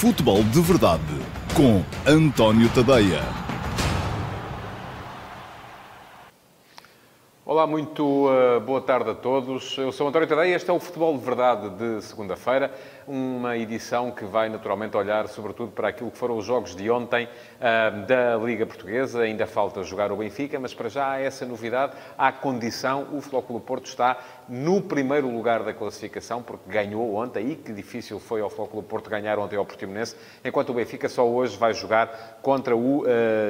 Futebol de Verdade com António Tadeia. Olá, muito uh, boa tarde a todos. Eu sou António Tadeia este é o Futebol de Verdade de segunda-feira uma edição que vai naturalmente olhar sobretudo para aquilo que foram os jogos de ontem uh, da Liga Portuguesa. Ainda falta jogar o Benfica, mas para já há essa novidade, há condição. O Flóculo Porto está no primeiro lugar da classificação, porque ganhou ontem, e que difícil foi ao Flóculo Porto ganhar ontem ao Portimonense, enquanto o Benfica só hoje vai jogar contra o uh,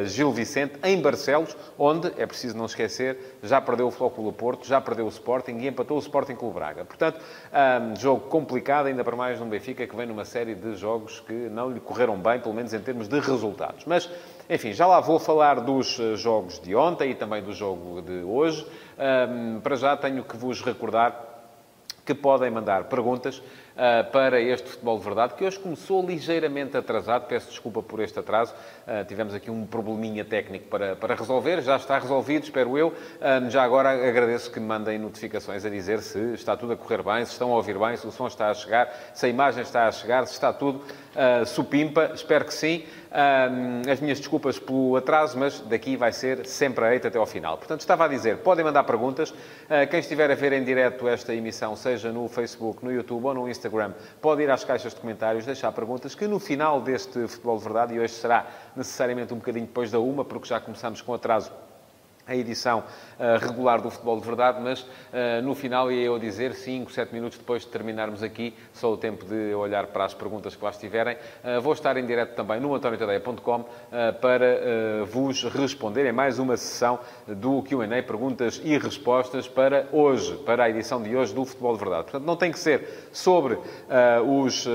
Gil Vicente em Barcelos, onde, é preciso não esquecer, já perdeu o Flóculo Porto, já perdeu o Sporting e empatou o Sporting Clube Braga. Portanto, um, jogo complicado, ainda para mais um Benfica que vem numa série de jogos que não lhe correram bem, pelo menos em termos de resultados. Mas, enfim, já lá vou falar dos eh, jogos de ontem e também do jogo de hoje. Para já tenho que vos recordar que podem mandar perguntas para este Futebol de Verdade, que hoje começou ligeiramente atrasado. Peço desculpa por este atraso. Uh, tivemos aqui um probleminha técnico para, para resolver. Já está resolvido, espero eu. Uh, já agora agradeço que me mandem notificações a dizer se está tudo a correr bem, se estão a ouvir bem, se o som está a chegar, se a imagem está a chegar, se está tudo supimpa. Espero que sim. as minhas desculpas pelo atraso, mas daqui vai ser sempre a eita até ao final. Portanto, estava a dizer, podem mandar perguntas. quem estiver a ver em direto esta emissão, seja no Facebook, no YouTube ou no Instagram. Pode ir às caixas de comentários, deixar perguntas, que no final deste Futebol de Verdade, e hoje será necessariamente um bocadinho depois da uma, porque já começamos com atraso a edição uh, regular do Futebol de Verdade, mas uh, no final ia eu dizer, 5, 7 minutos depois de terminarmos aqui, só o tempo de olhar para as perguntas que lá estiverem, uh, vou estar em direto também no antoniotadeia.com para vos responder em mais uma sessão do Q&A, perguntas e respostas para hoje, para a edição de hoje do Futebol de Verdade. Portanto, não tem que ser sobre os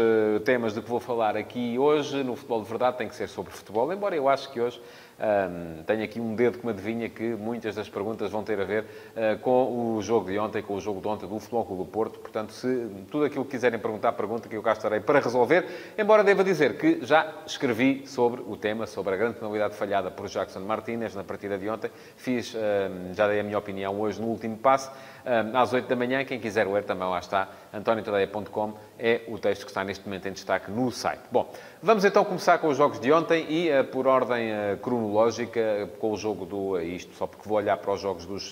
temas de que vou falar aqui hoje no Futebol de Verdade, tem que ser sobre futebol, embora eu acho que hoje um, tenho aqui um dedo que me adivinha que muitas das perguntas vão ter a ver uh, com o jogo de ontem, com o jogo de ontem do Futebol Clube do Porto. Portanto, se tudo aquilo que quiserem perguntar, pergunta que eu cá estarei para resolver. Embora deva dizer que já escrevi sobre o tema, sobre a grande penalidade falhada por Jackson Martínez na partida de ontem. Fiz, um, já dei a minha opinião hoje no último passo às 8 da manhã. Quem quiser ler também lá está, antoniotadeia.com é o texto que está neste momento em destaque no site. Bom, vamos então começar com os jogos de ontem e uh, por ordem uh, cronológica, com o jogo do uh, isto, só porque vou olhar para os jogos dos,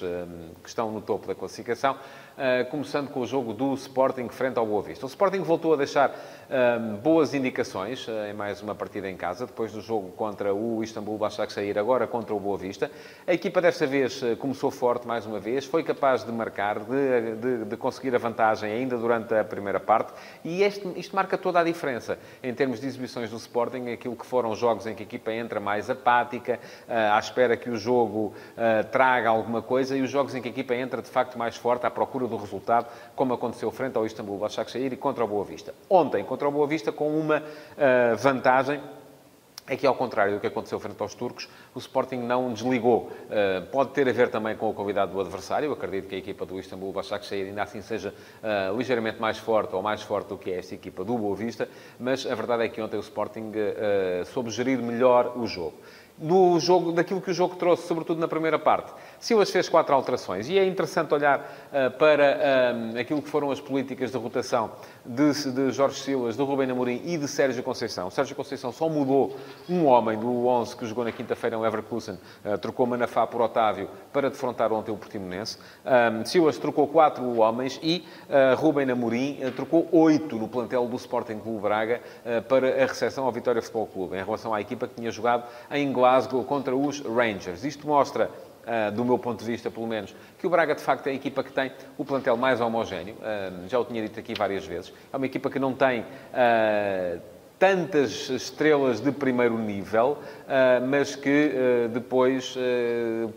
que estão no topo da classificação. Eh, começando com o jogo do Sporting frente ao Boa Vista. O Sporting voltou a deixar ehm, boas indicações uh, em mais uma partida em casa, depois do jogo contra o Istanbul Başakşehir, agora contra o Boa Vista. A equipa desta vez uh, começou forte mais uma vez, foi capaz de marcar, de, de, de, conseguir a vantagem ainda durante a primeira parte e este, isto marca toda a diferença em termos de exibições do Sporting, aquilo que foram jogos em que a equipa entra mais apática, à espera que o jogo traga alguma coisa e os jogos em que a equipa entra de facto mais forte à procura do resultado, como aconteceu frente ao Istambul Başakşehir e contra o Boa Vista. Ontem, contra o Boa Vista, com uma uh, vantagem é que, ao contrário do que aconteceu frente aos turcos, o Sporting não desligou. Uh, pode ter a ver também com a qualidade do adversário. Eu acredito que a equipa do Istambul Başakşehir ainda assim seja uh, ligeiramente mais forte ou mais forte do que esta equipa do Boa Vista, mas a verdade é que ontem o Sporting uh, soube gerir melhor o jogo do jogo, daquilo que o jogo trouxe, sobretudo na primeira parte. Silas fez quatro alterações e é interessante olhar uh, para uh, aquilo que foram as políticas de rotação de, de Jorge Silas, de Rubem Amorim e de Sérgio Conceição. Sérgio Conceição só mudou um homem do 11 que jogou na quinta-feira no Leverkusen, uh, trocou Manafá por Otávio para defrontar ontem o Portimonense. Um, Silas trocou quatro homens e uh, Rubem Amorim trocou oito no plantel do Sporting Clube Braga para a recepção ao Vitória Futebol Clube, em relação à equipa que tinha jogado em Glasgow contra os Rangers. Isto mostra Uh, do meu ponto de vista, pelo menos, que o Braga, de facto, é a equipa que tem o plantel mais homogéneo. Uh, já o tinha dito aqui várias vezes. É uma equipa que não tem uh, tantas estrelas de primeiro nível, mas que depois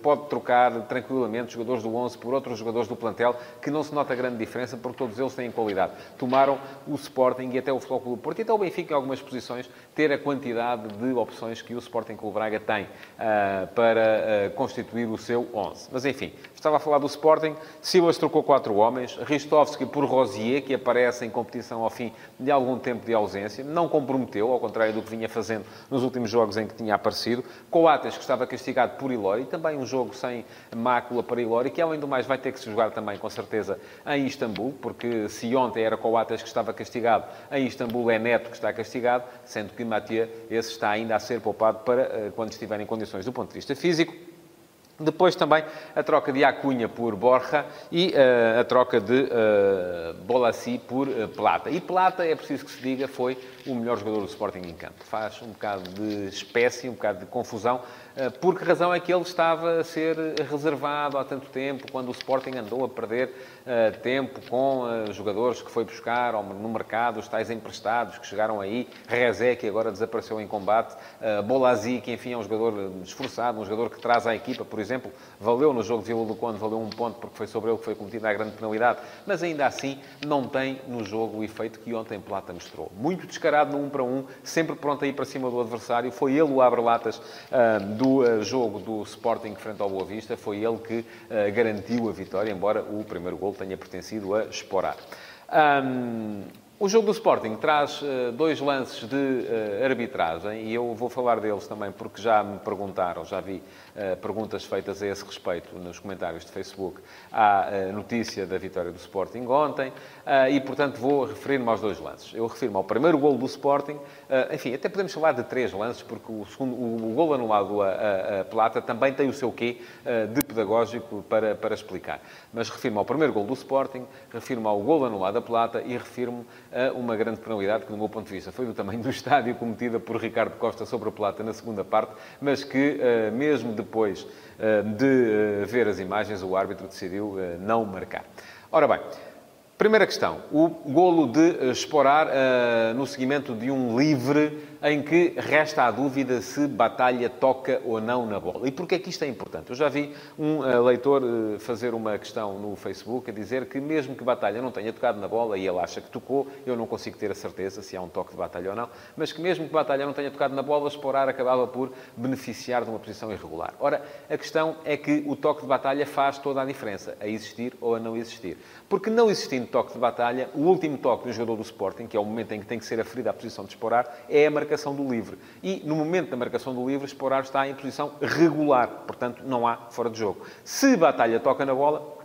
pode trocar tranquilamente jogadores do 11 por outros jogadores do plantel, que não se nota grande diferença, porque todos eles têm qualidade. Tomaram o Sporting e até o Futebol Clube Porto, e até o Benfica em algumas posições, ter a quantidade de opções que o Sporting Clube Braga tem para constituir o seu 11. Mas enfim, Estava a falar do Sporting. Silas trocou quatro homens. Ristovski por Rosier, que aparece em competição ao fim de algum tempo de ausência. Não comprometeu, ao contrário do que vinha fazendo nos últimos jogos em que tinha aparecido. Coates, que estava castigado por Ilori. Também um jogo sem mácula para Ilori, que além do mais vai ter que se jogar também, com certeza, em Istambul. Porque se ontem era Coates que estava castigado, em Istambul é Neto que está castigado. Sendo que Mathieu, esse está ainda a ser poupado para eh, quando estiver em condições do ponto de vista físico. Depois também a troca de Acunha por Borja e uh, a troca de uh, Bolassi por uh, Plata. E Plata, é preciso que se diga, foi o melhor jogador do Sporting em campo. Faz um bocado de espécie, um bocado de confusão, por que razão é que ele estava a ser reservado há tanto tempo, quando o Sporting andou a perder tempo com jogadores que foi buscar no mercado, os tais emprestados que chegaram aí, Rezé, que agora desapareceu em combate, Bolassi, que enfim é um jogador esforçado, um jogador que traz à equipa, por exemplo, valeu no jogo de Vila do Conde, valeu um ponto porque foi sobre ele que foi cometida a grande penalidade, mas ainda assim não tem no jogo o efeito que ontem Plata mostrou. Muito descarado no 1 para 1, sempre pronto a ir para cima do adversário, foi ele o abre-latas uh, do uh, jogo do Sporting frente ao Boa Vista, foi ele que uh, garantiu a vitória, embora o primeiro gol tenha pertencido a Esporar. Um, o jogo do Sporting traz uh, dois lances de uh, arbitragem e eu vou falar deles também porque já me perguntaram, já vi uh, perguntas feitas a esse respeito nos comentários de Facebook à notícia da vitória do Sporting ontem e, portanto, vou referir-me aos dois lances. Eu refiro-me ao primeiro gol do Sporting, enfim, até podemos falar de três lances porque o, segundo, o, o gol anulado a, a, Plata também tem o seu quê de pedagógico para, para explicar. Mas refiro-me ao primeiro gol do Sporting, refiro-me ao gol anulado a Plata e refiro-me uma grande penalidade que, do meu ponto de vista, foi do tamanho do estádio cometida por Ricardo Costa sobre a Plata na segunda parte, mas que, eh, mesmo depois eh, de eh, ver as imagens, o árbitro decidiu não marcar. Ora bem, primeira questão. O golo de Esporar no seguimento de um livre em que resta a dúvida se Batalha toca ou não na bola. E porquê é que isto é importante? Eu já vi um uh, leitor uh, fazer uma questão no Facebook a dizer que mesmo que Batalha não tenha tocado na bola, e ele acha que tocou, eu não consigo ter a certeza se há um toque de Batalha ou não, mas que mesmo que Batalha não tenha tocado na bola, Esporar acabava por beneficiar de uma posição irregular. Ora, a questão é que o toque de Batalha faz toda a diferença, a existir ou a não existir. Porque não existindo toque de Batalha, o último toque do jogador do Sporting, que é o momento em que tem que ser aferida a posição de Esporar, é a marcação marcação do livre. E, no momento da marcação do livre, Esporar está em posição regular. Portanto, não há fora de jogo. Se Batalha toca na bola,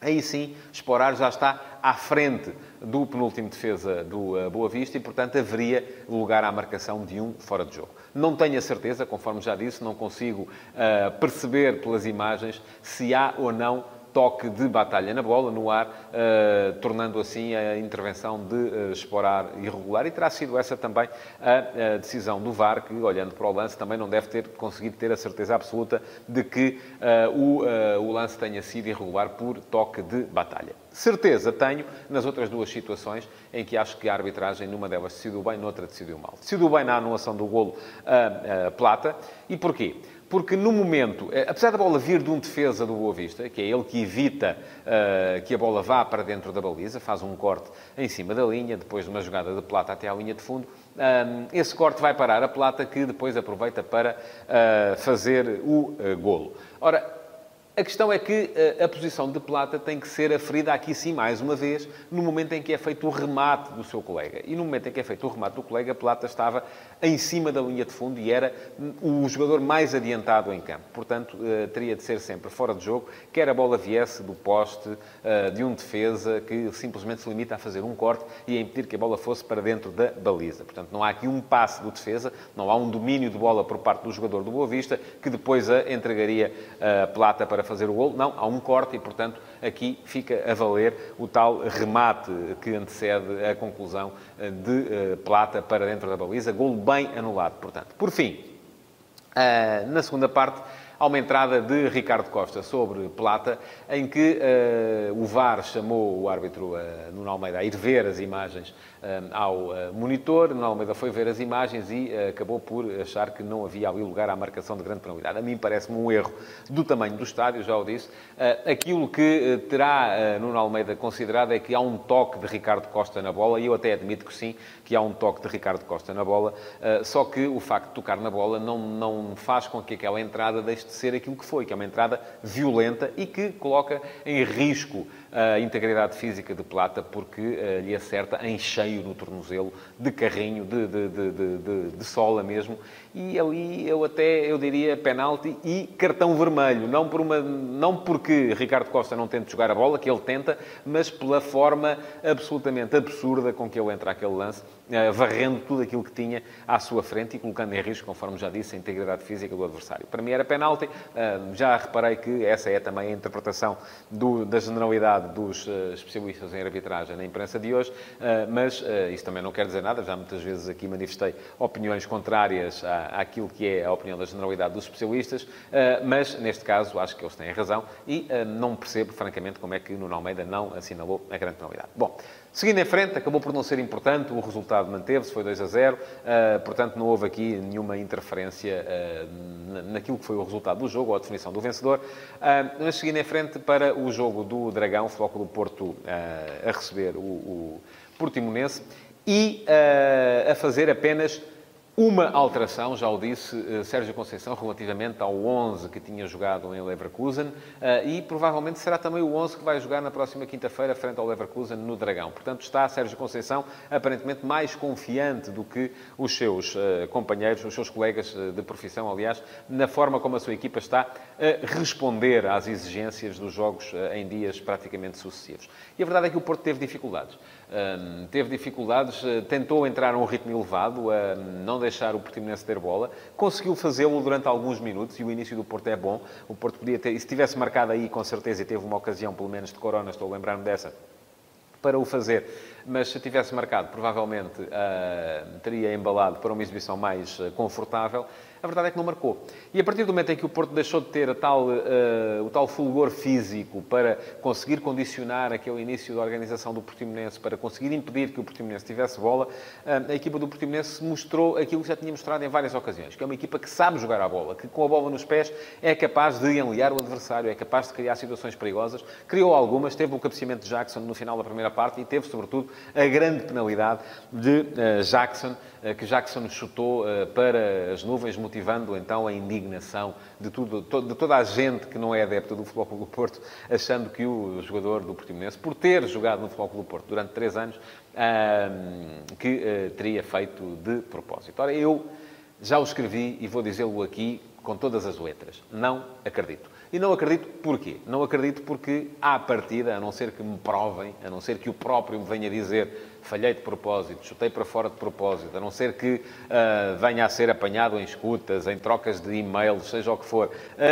aí sim, Esporar já está à frente do penúltimo defesa do uh, Boa Vista e, portanto, haveria lugar à marcação de um fora de jogo. Não tenho a certeza, conforme já disse, não consigo uh, perceber pelas imagens se há ou não toque de batalha na bola, no ar, uh, tornando assim a intervenção de uh, Esporar irregular. E terá sido essa também a, a, decisão do VAR, que, olhando para o lance, também não deve ter conseguido ter a certeza absoluta de que uh, o, o lance tenha sido irregular por toque de batalha. Certeza tenho nas outras duas situações em que acho que a arbitragem, numa delas, decidiu bem, noutra decidiu mal. Decidiu bem na anulação do golo a, Plata. E porquê? Porque no momento, eh, apesar da bola vir de um defesa do Boa Vista, que é ele que evita uh, que a bola vá para dentro da baliza, faz um corte em cima da linha, depois de uma jogada de plata até à linha de fundo, um, eh, esse corte vai parar a plata, que depois aproveita para uh, fazer o uh, golo. Ora, a questão é que a posição de Plata tem que ser aferida aqui sim, mais uma vez, no momento em que é feito o remate do seu colega. E no momento em que é feito o remate do colega, Plata estava em cima da linha de fundo e era o jogador mais adiantado em campo. Portanto, uh, teria de ser sempre fora de jogo, quer a bola viesse do poste uh, de um defesa que simplesmente se limita a fazer um corte e a impedir que a bola fosse para dentro da baliza. Portanto, não há aqui um passe do defesa, não há um domínio de bola por parte do jogador do Boa Vista que depois a entregaria uh, Plata para fazer o gol. Não, há um corte e, portanto, aqui fica a valer o tal remate que antecede a conclusão de Plata para dentro da baliza. Gol bem anulado, portanto. Por fim, ah, na segunda parte, há uma entrada de Ricardo Costa sobre Plata, em que uh, o VAR chamou o árbitro uh, Nuno Almeida a ir ver as imagens ao monitor. Nuno Almeida foi ver as imagens e acabou por achar que não havia ali lugar à marcação de grande penalidade. A mim parece-me um erro do tamanho do estádio, já o disse. Aquilo que terá Nuno Almeida considerado é que há um toque de Ricardo Costa na bola, e eu até admito que sim, que há um toque de Ricardo Costa na bola, só que o facto de tocar na bola não, não faz com que aquela entrada deixe de ser aquilo que foi, que é uma entrada violenta e que coloca em risco a integridade física de Plata porque uh, lhe acerta em cheio no tornozelo, de carrinho, de, de, de, de, de sola mesmo. E ali eu até, eu diria, penalti e cartão vermelho. Não, por uma, não porque Ricardo Costa não tente jogar a bola, que ele tenta, mas pela forma absolutamente absurda com que ele entra aquele lance, uh, varrendo tudo aquilo que tinha à sua frente e colocando em risco, conforme já disse, a integridade física do adversário. Para mim era penalti. Já reparei que essa é também a interpretação do, da generalidade dos uh, especialistas em arbitragem na imprensa de hoje, uh, mas isso também não quer dizer nada. Já muitas vezes aqui manifestei opiniões contrárias à, àquilo que é a opinião da generalidade dos especialistas, mas neste caso acho que eles têm razão e não percebo, francamente, como é que Nuno Almeida não assinalou a grande penalidade. Bom, Seguindo em frente, acabou por não ser importante, o resultado manteve-se, foi 2 a 0, uh, portanto não houve aqui nenhuma interferência naquilo que foi o resultado do jogo, ou a definição do vencedor. Mas seguindo em frente para o jogo do Dragão, Floco do Porto a receber o, o Portimonense e a fazer apenas uma alteração, já o disse uh, Sérgio Conceição, relativamente ao 11 que tinha jogado em Leverkusen, uh, e provavelmente será também o 11 que vai jogar na próxima quinta-feira frente ao Leverkusen no Dragão. Portanto, está Sérgio Conceição aparentemente mais confiante do que os seus uh, companheiros, os seus colegas de profissão, aliás, na forma como a sua equipa está a responder às exigências dos jogos em dias praticamente sucessivos. E a verdade é que o Porto teve dificuldades. teve dificuldades, tentou entrar a um ritmo elevado, não deixar o Portimonense ter bola. Conseguiu fazê-lo durante alguns minutos e o início do Porto é bom. O Porto podia ter, se tivesse marcado aí, com certeza, e teve uma ocasião, pelo menos de Corona, estou a lembrar-me dessa, para o fazer. Mas se tivesse marcado, provavelmente uh, teria embalado para uma exibição mais uh, confortável. A verdade é que não marcou. E a partir do momento em que o Porto deixou de ter tal, uh, o tal fulgor físico para conseguir condicionar aquele início da organização do Portimonense, para conseguir impedir que o Portimonense tivesse bola, uh, a equipa do Portimonense mostrou aquilo que já tinha mostrado em várias ocasiões, que é uma equipa que sabe jogar a bola, que com a bola nos pés é capaz de enliar o adversário, é capaz de criar situações perigosas. Criou algumas, teve o cabeceamento de Jackson no final da primeira parte e teve, sobretudo, a grande penalidade de uh, Jackson, que Jackson chutou para as nuvens, motivando então a indignação de, tudo, de toda a gente que não é adepta do Futebol Clube do Porto, achando que o jogador do Portimonense, por ter jogado no Futebol Clube do Porto durante três anos, que uh, teria feito de propósito. Ora, eu já o escrevi e vou dizê-lo aqui com todas as letras. Não acredito. E não acredito porquê? Não acredito porque, à partida, a não ser que me provem, a não ser que o próprio me venha dizer falhei de propósito, chutei para fora de propósito, a não ser que uh, venha a ser apanhado em escutas, em trocas de e-mails, seja o que for, a,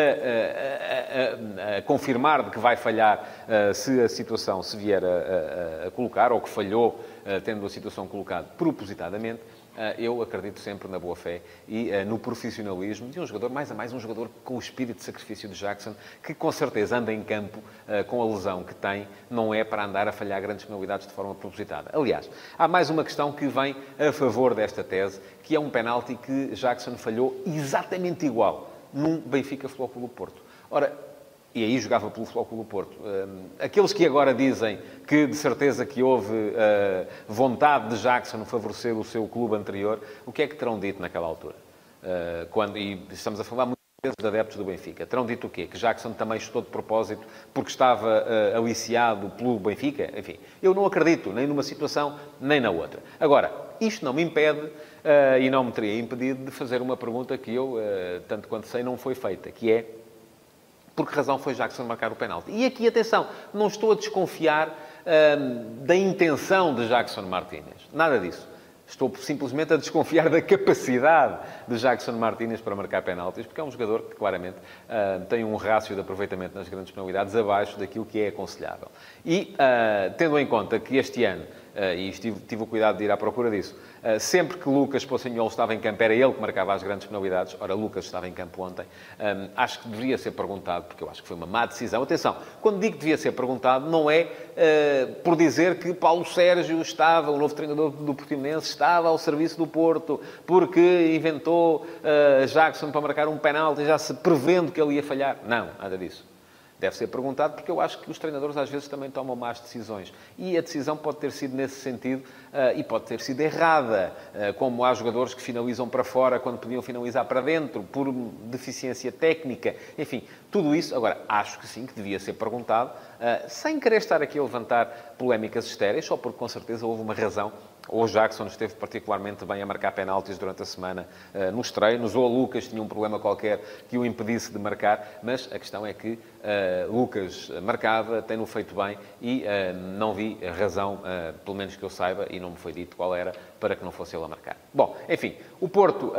a, a, a confirmar de que vai falhar uh, se a situação se vier a, colocar, ou que falhou uh, tendo a situação colocada propositadamente, ah, eu acredito sempre na boa-fé e ah, no profissionalismo de um jogador, mais a mais um jogador com o espírito de sacrifício de Jackson, que com certeza anda em campo ah, com a lesão que tem, não é para andar a falhar grandes penalidades de forma propositada. Aliás, há mais uma questão que vem a favor desta tese, que é um penalti que Jackson falhou exatamente igual num Benfica Futebol Clube Porto. Ora, e aí jogava pelo Futebol Clube do Porto. Aqueles que agora dizem que de certeza que houve uh, vontade de Jackson favorecer o seu clube anterior, o que é que terão dito naquela altura? Uh, quando, e estamos a falar muitas vezes de adeptos do Benfica. Terão dito o quê? Que Jackson também chutou de propósito porque estava aliciado pelo Benfica? Enfim, eu não acredito nem numa situação nem na outra. Agora, isto não me impede e não me teria impedido de fazer uma pergunta que eu, tanto quanto sei, não foi feita, que é por que razão foi Jackson marcar o penalti? E aqui, atenção, não estou a desconfiar hum, da intenção de Jackson Martínez. Nada disso. Estou simplesmente a desconfiar da capacidade de Jackson Martínez para marcar penaltis, porque é um jogador que claramente uh, tem um rácio de aproveitamento nas grandes penalidades abaixo daquilo que é aconselhável. E, uh, tendo em conta que este ano e tive, tive o cuidado de ir à procura disso. Sempre que Lucas Pocinhol estava em campo, era ele que marcava as grandes penalidades. Ora, Lucas estava em campo ontem. Acho que deveria ser perguntado, porque eu acho que foi uma má decisão. Atenção, quando digo que devia ser perguntado, não é por dizer que Paulo Sérgio estava, o novo treinador do Portimonense, estava ao serviço do Porto, porque inventou Jackson para marcar um penalti, já se prevendo que ele ia falhar. Não, nada disso. Deve ser perguntado, porque eu acho que os treinadores às vezes também tomam más decisões. E a decisão pode ter sido nesse sentido uh, e pode ter sido errada. Uh, como há jogadores que finalizam para fora quando podiam finalizar para dentro, por deficiência técnica. Enfim, tudo isso. Agora, acho que sim, que devia ser perguntado, uh, sem querer estar aqui a levantar polémicas estéreis, só porque com certeza houve uma razão o Jackson esteve particularmente bem a marcar penaltis durante a semana uh, nos treinos. Ou o Lucas tinha um problema qualquer que o impedisse de marcar. Mas a questão é que uh, Lucas marcava, tem-no feito bem e uh, não vi razão, pelo menos que eu saiba, e não me foi dito qual era, para que não fosse ele a marcar. Bom, enfim, o Porto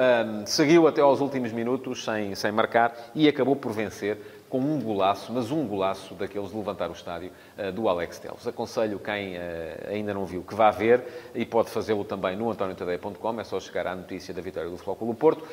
seguiu até aos últimos minutos sem, sem marcar e acabou por vencer com um golaço, mas um golaço daqueles de levantar o estádio uh, do Alex Teles. Aconselho quem uh, ainda não viu que vá ver e pode fazê-lo também no antoniotadeia.com, é só chegar à notícia da vitória do Clube Porto,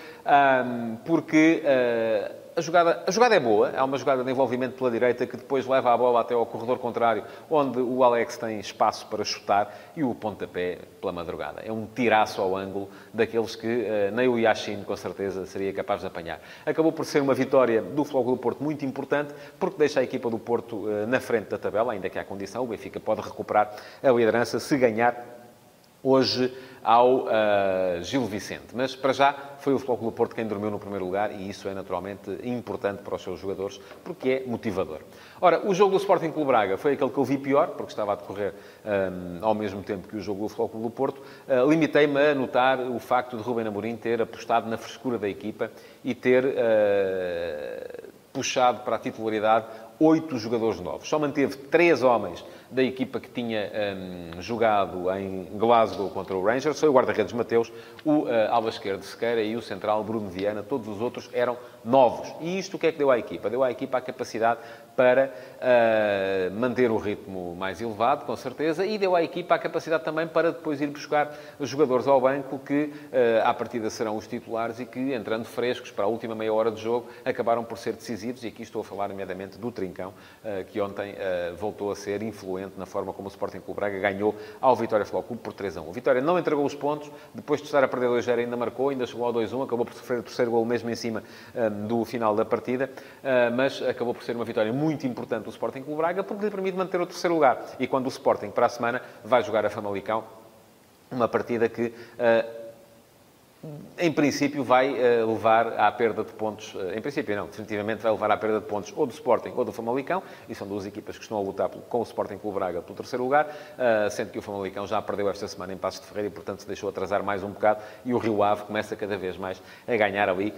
porque uh, a jogada, a jogada é boa, há uma jogada de envolvimento pela direita que depois leva a bola até ao corredor contrário, onde o Alex tem espaço para chutar e o pontapé pela madrugada. É um tiraço ao ângulo daqueles que uh, nem o Yashin, com certeza, seria capaz de apanhar. Acabou por ser uma vitória do Futebol do Porto muito importante, porque deixa a equipa do Porto uh, na frente da tabela, ainda que há condição, o Benfica pode recuperar a liderança se ganhar hoje ao uh, Gil Vicente. Mas, para já, foi o Futebol Clube Porto quem dormiu no primeiro lugar e isso é naturalmente importante para os seus jogadores, porque é motivador. Ora, o jogo do Sporting Clube Braga foi aquele que eu vi pior, porque estava a decorrer um, ao mesmo tempo que o jogo do Futebol do Porto. Uh, Limitei-me a notar o facto de Rubem Amorim ter apostado na frescura da equipa e ter uh, puxado para a titularidade oito jogadores novos. Só manteve três homens da equipa que tinha um, jogado em Glasgow contra o Rangers. Foi o guarda-redes Mateus, o uh, ala esquerdo Sequeira e o central Bruno Viana. Todos os outros eram novos. E isto o que é que deu à equipa? Deu à equipa a capacidade para uh, manter o ritmo mais elevado, com certeza, e deu à equipa a capacidade também para depois ir buscar jogadores ao banco que, uh, à partida, serão os titulares e que, entrando frescos para a última meia hora de jogo, acabaram por ser decisivos. E aqui estou a falar, nomeadamente, do Trincão, uh, que ontem voltou a ser influente na forma como o Sporting Clube Braga ganhou ao Vitória Futebol Clube por 3 a 1. O Vitória não entregou os pontos, depois de estar a perder 2-0 ainda marcou, ainda chegou ao 2-1, acabou por sofrer o terceiro gol mesmo em cima do final da partida, mas acabou por ser uma vitória muito importante do Sporting Clube Braga, porque lhe permite manter o terceiro lugar. E quando o Sporting, para a semana, vai jogar a Famalicão, uma partida que uh, em princípio, vai uh, levar à perda de pontos. Uh, em princípio, não, definitivamente vai levar à perda de pontos ou do Sporting ou do Famalicão, e são duas equipas que estão a lutar com o Sporting Clube Braga pelo terceiro lugar, uh, sendo que o Famalicão já perdeu esta semana em Passos de Ferreira e, portanto, se deixou atrasar mais um bocado, e o Rio Ave começa cada vez mais a ganhar ali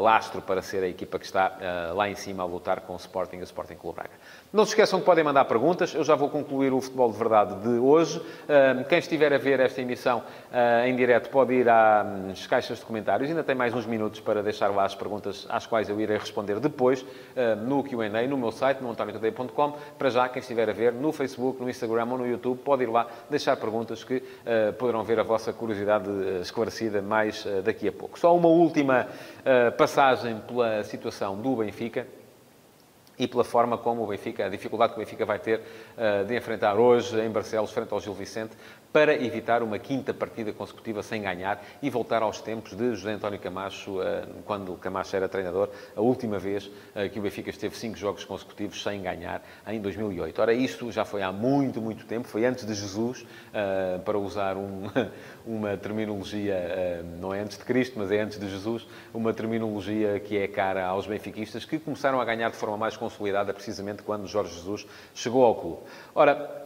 lastro para ser a equipa que está lá em cima a lutar com o Sporting e o Sporting Clube Braga. Não se esqueçam que podem mandar perguntas, eu já vou concluir o Futebol de Verdade de hoje. quem estiver a ver esta emissão em direto pode ir à nas caixas de comentários. Ainda tem mais uns minutos para deixar lá as perguntas às quais eu irei responder depois no Q&A, no meu site, no antoniotadeia.com. Para já, quem estiver a ver no Facebook, no Instagram ou no YouTube, pode ir lá deixar perguntas que uh, poderão ver a vossa curiosidade uh, esclarecida mais daqui a pouco. Só uma última passagem pela situação do Benfica e pela forma como o Benfica, a dificuldade que o Benfica vai ter uh, de enfrentar hoje em Barcelos, frente ao Gil Vicente, para evitar uma quinta partida consecutiva sem ganhar e voltar aos tempos de José António Camacho, uh, quando Camacho era treinador, a última vez uh, que o Benfica esteve cinco jogos consecutivos sem ganhar, em 2008. Ora, isto já foi há muito, muito tempo, foi antes de Jesus, para usar um, uma terminologia, não é antes de Cristo, mas é antes de Jesus, uma terminologia que é cara aos benfiquistas, que começaram a ganhar de forma mais consolidada precisamente quando Jorge Jesus chegou ao clube. Ora,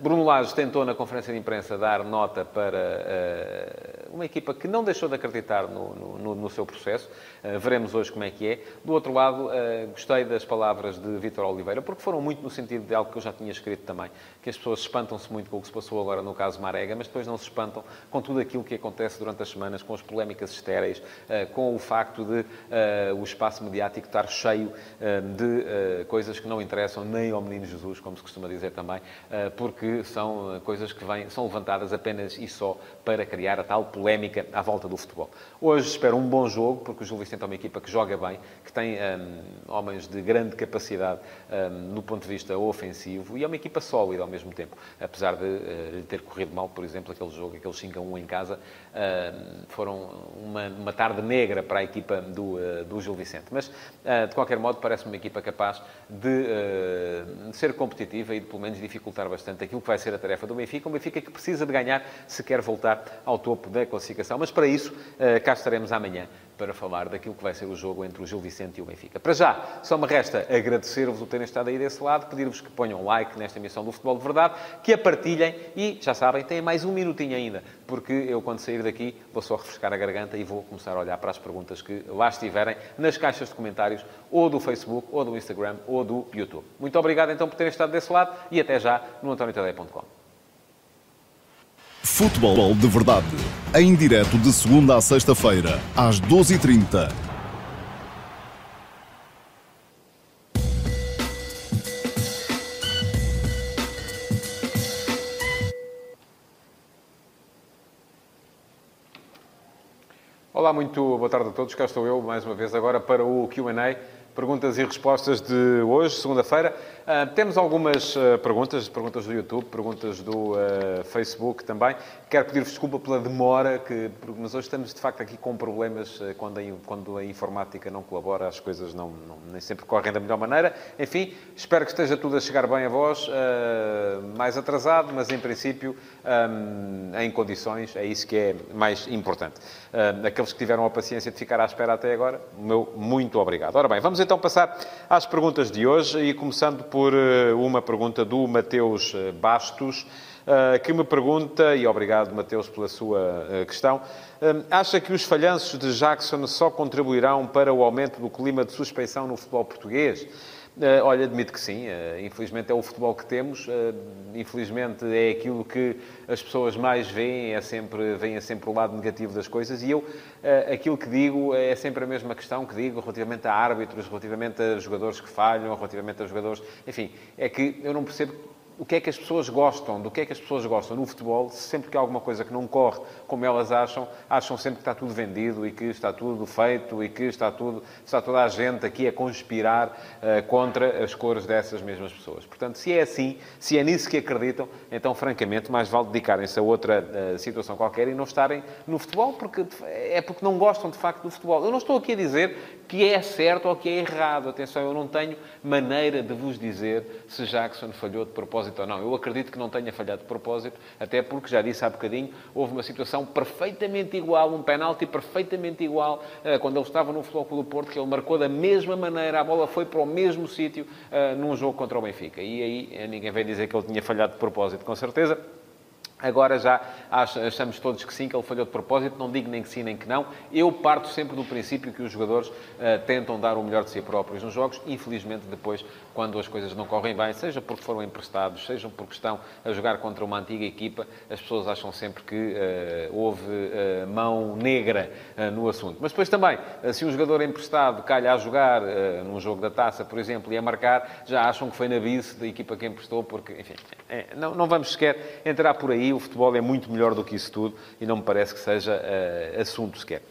Bruno Lage tentou na conferência de imprensa dar nota para uh, uma equipa que não deixou de acreditar no, no, no seu processo. Uh, veremos hoje como é que é. Do outro lado, gostei das palavras de Vítor Oliveira, porque foram muito no sentido de algo que eu já tinha escrito também, que as pessoas espantam-se muito com o que se passou agora no caso Marega, mas depois não se espantam com tudo aquilo que acontece durante as semanas, com as polémicas estéreis, com o facto de o espaço mediático estar cheio de coisas que não interessam nem ao menino Jesus, como se costuma dizer também, porque são coisas que são levantadas apenas e só para criar a tal polémica à volta do futebol. Hoje espero um bom jogo, porque o Gil Vicente é uma equipa que joga bem, que tem um, homens de grande capacidade um, no ponto de vista ofensivo e é uma equipa sólida ao mesmo tempo. Apesar de uh, ter corrido mal, por exemplo, aquele jogo, aquele 5 a 1 em casa, uh, foram uma, uma, tarde negra para a equipa do, uh, do Gil Vicente. Mas, de qualquer modo, parece-me uma equipa capaz de, de ser competitiva e de, pelo menos, dificultar bastante aquilo que vai ser a tarefa do Benfica. Benfica que precisa de ganhar se quer voltar ao topo da classificação. Mas, para isso, cá estaremos amanhã para falar daquilo que vai ser o jogo entre o Gil Vicente e o Benfica. Para já, só me resta agradecer-vos o terem estado aí desse lado, pedir-vos que ponham like nesta emissão do Futebol de Verdade, que a partilhem e, já sabem, têm mais um minutinho ainda, porque eu, quando sair daqui, vou só refrescar a garganta e vou começar a olhar para as perguntas que lá estiverem nas caixas de comentários, ou do Facebook, ou do Instagram, ou do YouTube. Muito obrigado, então, por terem estado desse lado e até já no antoniotadeia.com. Futebol de Verdade, em direto de segunda a sexta-feira, às 12h30. Olá, muito boa tarde a todos. Cá estou eu, mais uma vez, agora para o Q&A perguntas e respostas de hoje, segunda-feira. Uh, temos algumas uh, perguntas, perguntas do YouTube, perguntas do uh, Facebook também. Quero pedir-vos desculpa pela demora, que, mas hoje estamos de facto aqui com problemas quando a, quando a informática não colabora, as coisas não, não, nem sempre correm da melhor maneira. Enfim, espero que esteja tudo a chegar bem a vós, mais atrasado, mas em princípio um, em condições, é isso que é mais importante. aqueles que tiveram a paciência de ficar à espera até agora, meu muito obrigado. Ora bem, vamos então passar às perguntas de hoje e começando por eh, uma pergunta do Mateus eh, Bastos, eh, que me pergunta, e obrigado Mateus pela sua questão, acha que os falhanços de Jackson só contribuirão para o aumento do clima de suspeição no futebol português? Uh, olha, admito que sim. Uh, infelizmente é o futebol que temos. Uh, infelizmente é aquilo que as pessoas mais veem, é sempre, veem sempre o lado negativo das coisas. E eu, aquilo que digo é sempre a mesma questão que digo relativamente a árbitros, relativamente a jogadores que falham, relativamente a jogadores... Enfim, é que eu não percebo o que é que as pessoas gostam, do que é que as pessoas gostam no futebol, sempre que há alguma coisa que não corre como elas acham, acham sempre que está tudo vendido e que está tudo feito e que está, tudo, está toda a gente aqui a conspirar uh, contra as cores dessas mesmas pessoas. Portanto, se é assim, se é nisso que acreditam, então, francamente, mais vale dedicarem-se a outra uh, situação qualquer e não estarem no futebol, porque é porque não gostam de facto do futebol. Eu não estou aqui a dizer que é certo ou que é errado. Atenção, eu não tenho maneira de vos dizer se Jackson falhou de propósito propósito ou não. Eu acredito que não tenha falhado de propósito, até porque, já disse há bocadinho, houve uma situação perfeitamente igual, um penalti perfeitamente igual, uh, quando ele estava no Futebol do Porto, que ele marcou da mesma maneira, a bola foi para o mesmo sítio uh, num jogo contra o Benfica. E aí eh, ninguém vem dizer que ele tinha falhado de propósito, com certeza. Agora já achamos todos que sim, que ele falhou de propósito. Não digo nem que sim, nem que não. Eu parto sempre do princípio que os jogadores uh, tentam dar o melhor de si próprios nos jogos. Infelizmente, depois, quando as coisas não correm bem, seja porque foram emprestados, seja porque estão a jogar contra uma antiga equipa, as pessoas acham sempre que uh, houve uh, mão negra no assunto. Mas depois também, se um jogador emprestado calha a jogar num jogo da taça, por exemplo, e a marcar, já acham que foi na vice da equipa que emprestou, porque, enfim, é, não, não vamos sequer entrar por aí o futebol é muito melhor do que isso tudo e não me parece que seja uh, assunto sequer.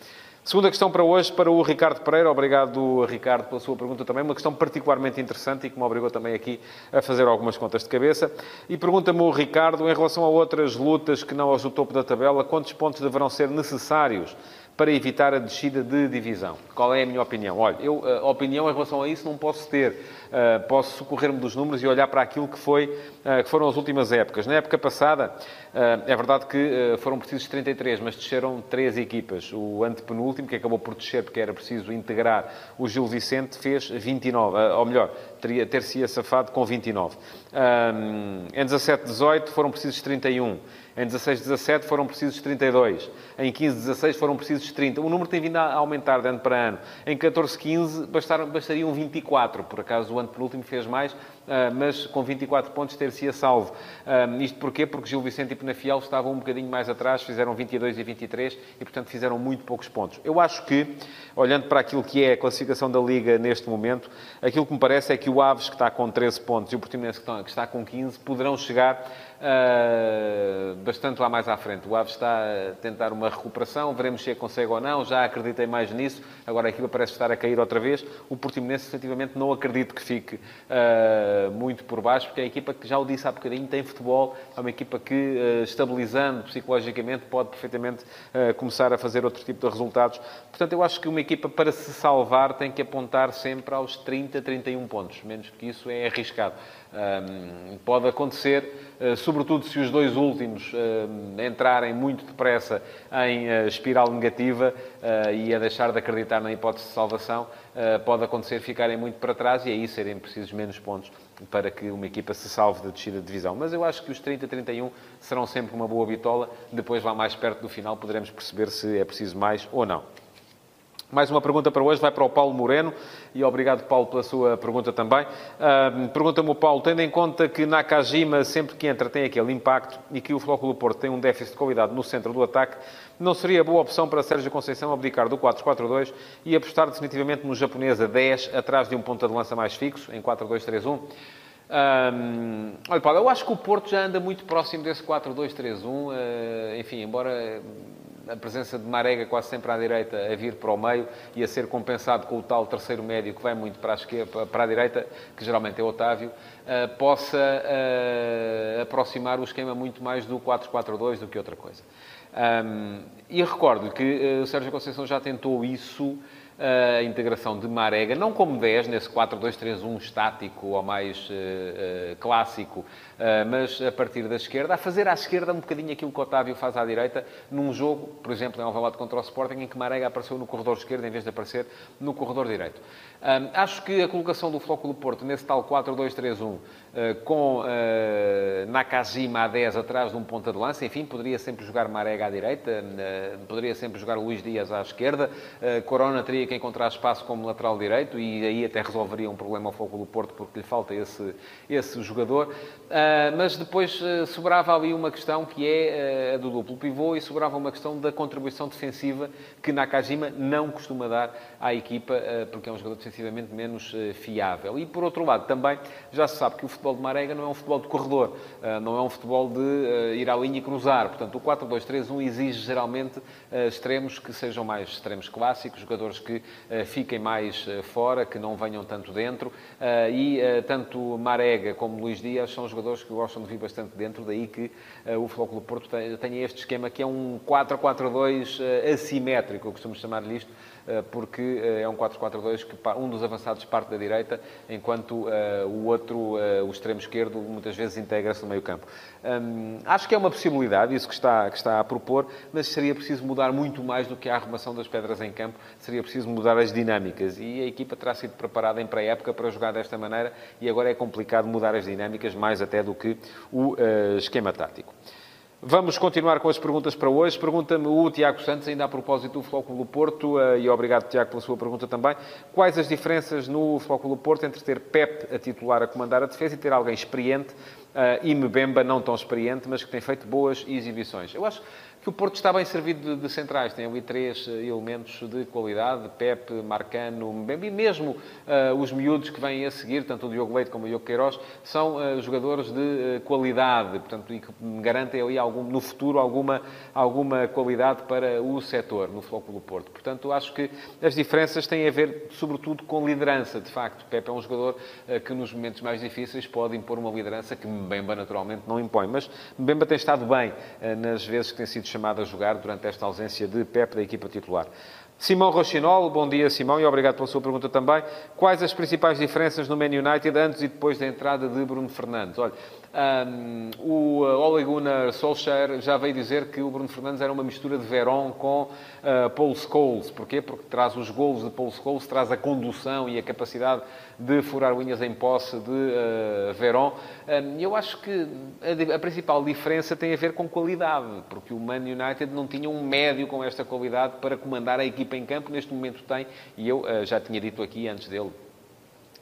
Segunda questão para hoje, para o Ricardo Pereira. Obrigado, Ricardo, pela sua pergunta também. Uma questão particularmente interessante e que me obrigou também aqui a fazer algumas contas de cabeça. E pergunta-me o Ricardo, em relação a outras lutas que não aos do topo da tabela, quantos pontos deverão ser necessários para evitar a descida de divisão? Qual é a minha opinião? Olha, eu, a opinião em relação a isso não posso ter. Uh, posso socorrer-me dos números e olhar para aquilo que, foi, uh, que foram as últimas épocas. Na época passada, uh, é verdade que foram precisos 33, mas desceram três equipas. O antepenúltimo, que acabou por descer porque era preciso integrar o Gil Vicente, fez 29. ou melhor, teria, ter-se-ia safado com 29. em 17-18 foram precisos 31. Em 16-17 foram precisos 32. Em 15-16 foram precisos 30. O número tem vindo a aumentar de ano para ano. Em 14-15 bastariam 24. Por acaso o ano penúltimo fez mais mas com 24 pontos ter-se-ia salvo. Isto porquê? Porque Gil Vicente e Penafiel estavam um bocadinho mais atrás, fizeram 22 e 23 e, portanto, fizeram muito poucos pontos. Eu acho que, olhando para aquilo que é a classificação da Liga neste momento, aquilo que me parece é que o Aves, que está com 13 pontos, e o Portimonense, que está com 15, poderão chegar uh, bastante lá mais à frente. O Aves está a tentar uma recuperação, veremos se é consegue ou não. Já acreditei mais nisso, agora a equipa parece estar a cair outra vez. O Portimonense, efetivamente, não acredito que fique uh, muito por baixo, porque é a equipa que, já o disse há bocadinho, tem futebol, é uma equipa que, uh, estabilizando psicologicamente, pode perfeitamente começar a fazer outro tipo de resultados. Portanto, eu acho que uma equipa, para se salvar, tem que apontar sempre aos 30, 31 pontos. Menos que isso é arriscado. Um, pode acontecer, sobretudo se os dois últimos uh, entrarem muito depressa em espiral negativa e a deixar de acreditar na hipótese de salvação, pode acontecer ficarem muito para trás e aí serem precisos menos pontos para que uma equipa se salve da descida de divisão. Mas eu acho que os 30, 31 serão sempre uma boa bitola. Depois, lá mais perto do final, poderemos perceber se é preciso mais ou não. Mais uma pergunta para hoje vai para o Paulo Moreno e obrigado, Paulo, pela sua pergunta também. Uh, Pergunta-me o Paulo, tendo em conta que Nakajima, sempre que entra, tem aquele impacto e que o Flóculo Porto tem um déficit de qualidade no centro do ataque, não seria boa opção para Sérgio Conceição abdicar do 4-4-2 e apostar definitivamente no japonês a 10, atrás de um ponta de lança mais fixo, em 4-2-3-1? Um, olha, Paulo, eu acho que o Porto já anda muito próximo desse 4-2-3-1. Uh, ah, enfim, embora a presença de Marega quase sempre à direita a vir para o meio e a ser compensado com o tal terceiro médio que vai muito para a, esquerda, para a direita, que geralmente é Otávio, uh, possa uh, aproximar o esquema muito mais do 4-4-2 do que outra coisa. E recordo-lhe que uh, o Sérgio Conceição já tentou isso a integração de Marega, não como 10, nesse 4-2-3-1 estático ou mais uh, uh, clássico, mas a partir da esquerda, a fazer à esquerda um bocadinho aquilo que o Otávio faz à direita, num jogo, por exemplo, em Alvalade contra o Sporting, em que Marega apareceu no corredor esquerdo em vez de aparecer no corredor direito. Um, acho que a colocação do Flóculo Porto nesse tal 4-2-3-1, com Nakajima a 10 atrás de um ponta de lança, enfim, poderia sempre jogar Marega à direita, poderia sempre jogar Luís Dias à esquerda, Corona teria que encontrar espaço como lateral direito e aí até resolveria um problema ao do Porto porque lhe falta esse, esse jogador. Uh, mas depois uh, sobrava ali uma questão que é uh, a do duplo pivô e sobrava uma questão da contribuição defensiva que Nakajima não costuma dar à equipa porque é um jogador defensivamente menos fiável. E por outro lado, também já se sabe que o futebol de Marega não é um futebol de corredor, não é um futebol de ir à linha e cruzar. Portanto, o 4-2-3-1 exige geralmente extremos que sejam mais extremos clássicos, jogadores que fiquem mais fora, que não venham tanto dentro. E tanto Marega como Luís Dias são jogadores que gostam de vir bastante dentro, daí que o Flóculo Porto tenha este esquema que é um 4-4-2 assimétrico, eu costumo chamar-lhe isto, eh, porque eh, é um 4-4-2 que um dos avançados parte da direita, enquanto eh, o outro, o extremo esquerdo, muitas vezes integra-se no meio campo. Hum, acho que é uma possibilidade, isso que está, que está a propor, mas seria preciso mudar muito mais do que a arrumação das pedras em campo, seria preciso mudar as dinâmicas. E a equipa terá sido preparada em pré-época para jogar desta maneira e agora é complicado mudar as dinâmicas mais até do que o esquema tático. Vamos continuar com as perguntas para hoje. Pergunta-me o Tiago Santos, ainda a propósito do Flóculo Porto, eh, e obrigado, Tiago, pela sua pergunta também. Quais as diferenças no Flóculo Porto entre ter Pep a titular a comandar a defesa e ter alguém experiente uh, e Mbemba não tão experiente, mas que tem feito boas exibições? Eu acho que o Porto está bem servido de, de centrais. Tem ali três eh, elementos de qualidade, Pepe, Marcano, Mbembe, e mesmo uh, os miúdos que vêm a seguir, tanto o Diogo Leite como o Diogo Queiroz, são uh, jogadores de uh, qualidade, portanto, e que garantem ali algum, no futuro alguma, alguma qualidade para o setor, no Flóculo Porto. Portanto, acho que as diferenças têm a ver, sobretudo, com liderança, de facto. Pepe é um jogador que, nos momentos mais difíceis, pode impor uma liderança que Mbemba, naturalmente, não impõe. Mas Mbemba tem estado bem nas vezes que tem sido chamado a jogar durante esta ausência de Pep da equipa titular. Simão Rochinol, bom dia Simão e obrigado pela sua pergunta também. Quais as principais diferenças no Man United antes e depois da entrada de Bruno Fernandes? Olha, um, o uh, Ole Gunnar Solskjaer já veio dizer que o Bruno Fernandes era uma mistura de Verón com uh, Paul Scholes. Porquê? Porque traz os golos de Paul Scholes, traz a condução e a capacidade de furar unhas em posse de uh, Verón. Um, eu acho que a, a, principal diferença tem a ver com qualidade, porque o Man United não tinha um médio com esta qualidade para comandar a equipa em campo. Neste momento tem, e eu uh, já tinha dito aqui antes dele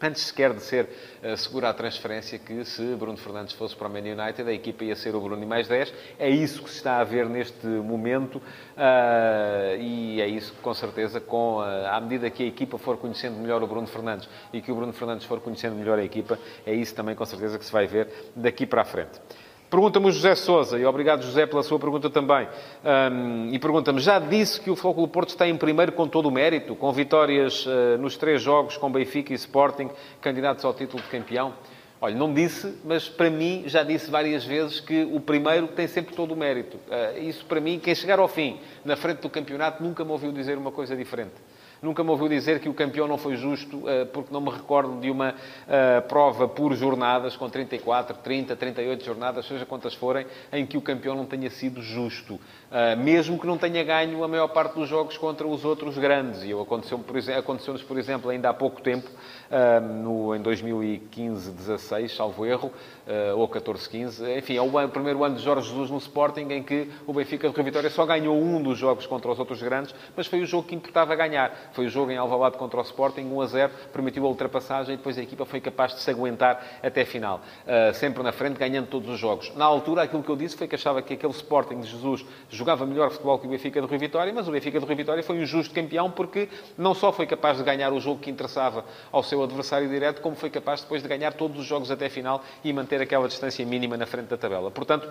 antes sequer de ser uh, segura a transferência, que se Bruno Fernandes fosse para o Man United, a equipa ia ser o Bruno e mais 10. É isso que se está a ver neste momento uh, e é isso que, com certeza, com, uh, à medida que a equipa for conhecendo melhor o Bruno Fernandes e que o Bruno Fernandes for conhecendo melhor a equipa, é isso também, com certeza, que se vai ver daqui para a frente. Pergunta-me o José Sousa, e obrigado, José, pela sua pergunta também. Um, e pergunta-me, já disse que o Futebol Porto está em primeiro com todo o mérito, com vitórias uh, nos três jogos com Benfica e Sporting, candidatos ao título de campeão? Olha, não disse, mas para mim já disse várias vezes que o primeiro tem sempre todo o mérito. Uh, isso para mim, quem chegar ao fim, na frente do campeonato, nunca me ouviu dizer uma coisa diferente. Nunca me ouviu dizer que o campeão não foi justo, eh, porque não me recordo de uma eh, prova por jornadas, com 34, 30, 38 jornadas, seja quantas forem, em que o campeão não tenha sido justo. Eh, mesmo que não tenha ganho a maior parte dos jogos contra os outros grandes. E aconteceu-nos, aconteceu por exemplo, ainda há pouco tempo, no, em 2015, 16, salvo erro, ou 14, 15. Enfim, é o primeiro ano de Jorge Jesus no Sporting, em que o Benfica de Rio Vitória só ganhou um dos jogos contra os outros grandes, mas foi o jogo que importava ganhar. Foi o jogo em Alvalade contra o Sporting, 1 a 0, permitiu a ultrapassagem e depois a equipa foi capaz de se aguentar até final. Uh, sempre na frente, ganhando todos os jogos. Na altura, aquilo que eu disse foi que achava que aquele Sporting de Jesus jogava melhor futebol que o Benfica de Rio Vitória, mas o Benfica de Rio Vitória foi um justo campeão porque não só foi capaz de ganhar o jogo que interessava ao seu adversário direto, como foi capaz depois de ganhar todos os jogos até a final e manter aquela distância mínima na frente da tabela. Portanto,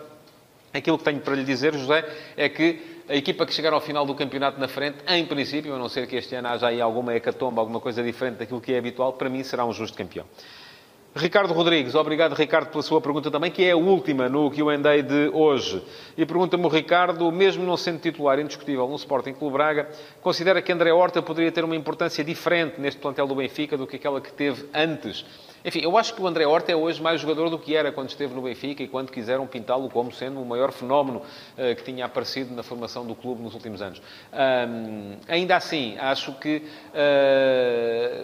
Aquilo que tenho para lhe dizer, José, é que a equipa que chegar ao final do campeonato na frente, em princípio, a não ser que este ano haja aí alguma hecatomba, alguma coisa diferente daquilo que é habitual, para mim será um justo campeão. Ricardo Rodrigues, obrigado Ricardo pela sua pergunta também, que é a última no Q&A de hoje. E pergunta-me o Ricardo, mesmo não sendo titular indiscutível no Sporting Clube Braga, considera que André Horta poderia ter uma importância diferente neste plantel do Benfica do que aquela que teve antes? Enfim, eu acho que o André Horta é hoje mais jogador do que era quando esteve no Benfica e quando quiseram pintá-lo como sendo o maior fenómeno uh, que tinha aparecido na formação do clube nos últimos anos. Um, ainda assim, acho que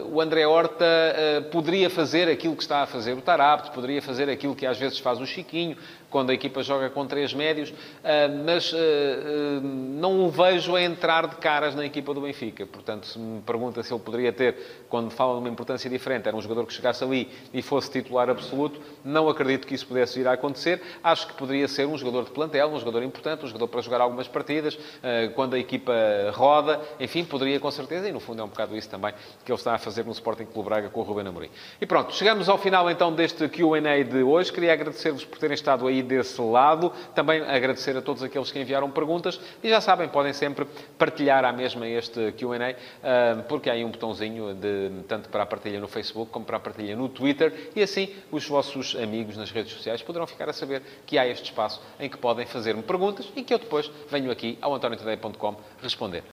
uh, o André Horta uh, poderia fazer aquilo que está a fazer o Tarapte, poderia fazer aquilo que às vezes faz o Chiquinho, quando a equipa joga com três médios, mas não o vejo a entrar de caras na equipa do Benfica. Portanto, se me pergunta se ele poderia ter, quando fala de uma importância diferente, era um jogador que chegasse ali e fosse titular absoluto, não acredito que isso pudesse vir a acontecer. Acho que poderia ser um jogador de plantel, um jogador importante, um jogador para jogar algumas partidas, quando a equipa roda, enfim, poderia com certeza, e no fundo é um bocado isso também que ele está a fazer no Sporting Clube Braga com o Ruben Amorim. E pronto, chegamos ao final então deste Q&A de hoje. Queria agradecer-vos por terem estado aí desse lado. Também agradecer a todos aqueles que enviaram perguntas e já sabem, podem sempre partilhar à mesma este Q&A, ah, porque há aí um botãozinho de, tanto para a partilha no Facebook como para a partilha no Twitter e assim os vossos amigos nas redes sociais poderão ficar a saber que há este espaço em que podem fazer-me perguntas e que eu depois venho aqui ao antoniotadeia.com responder.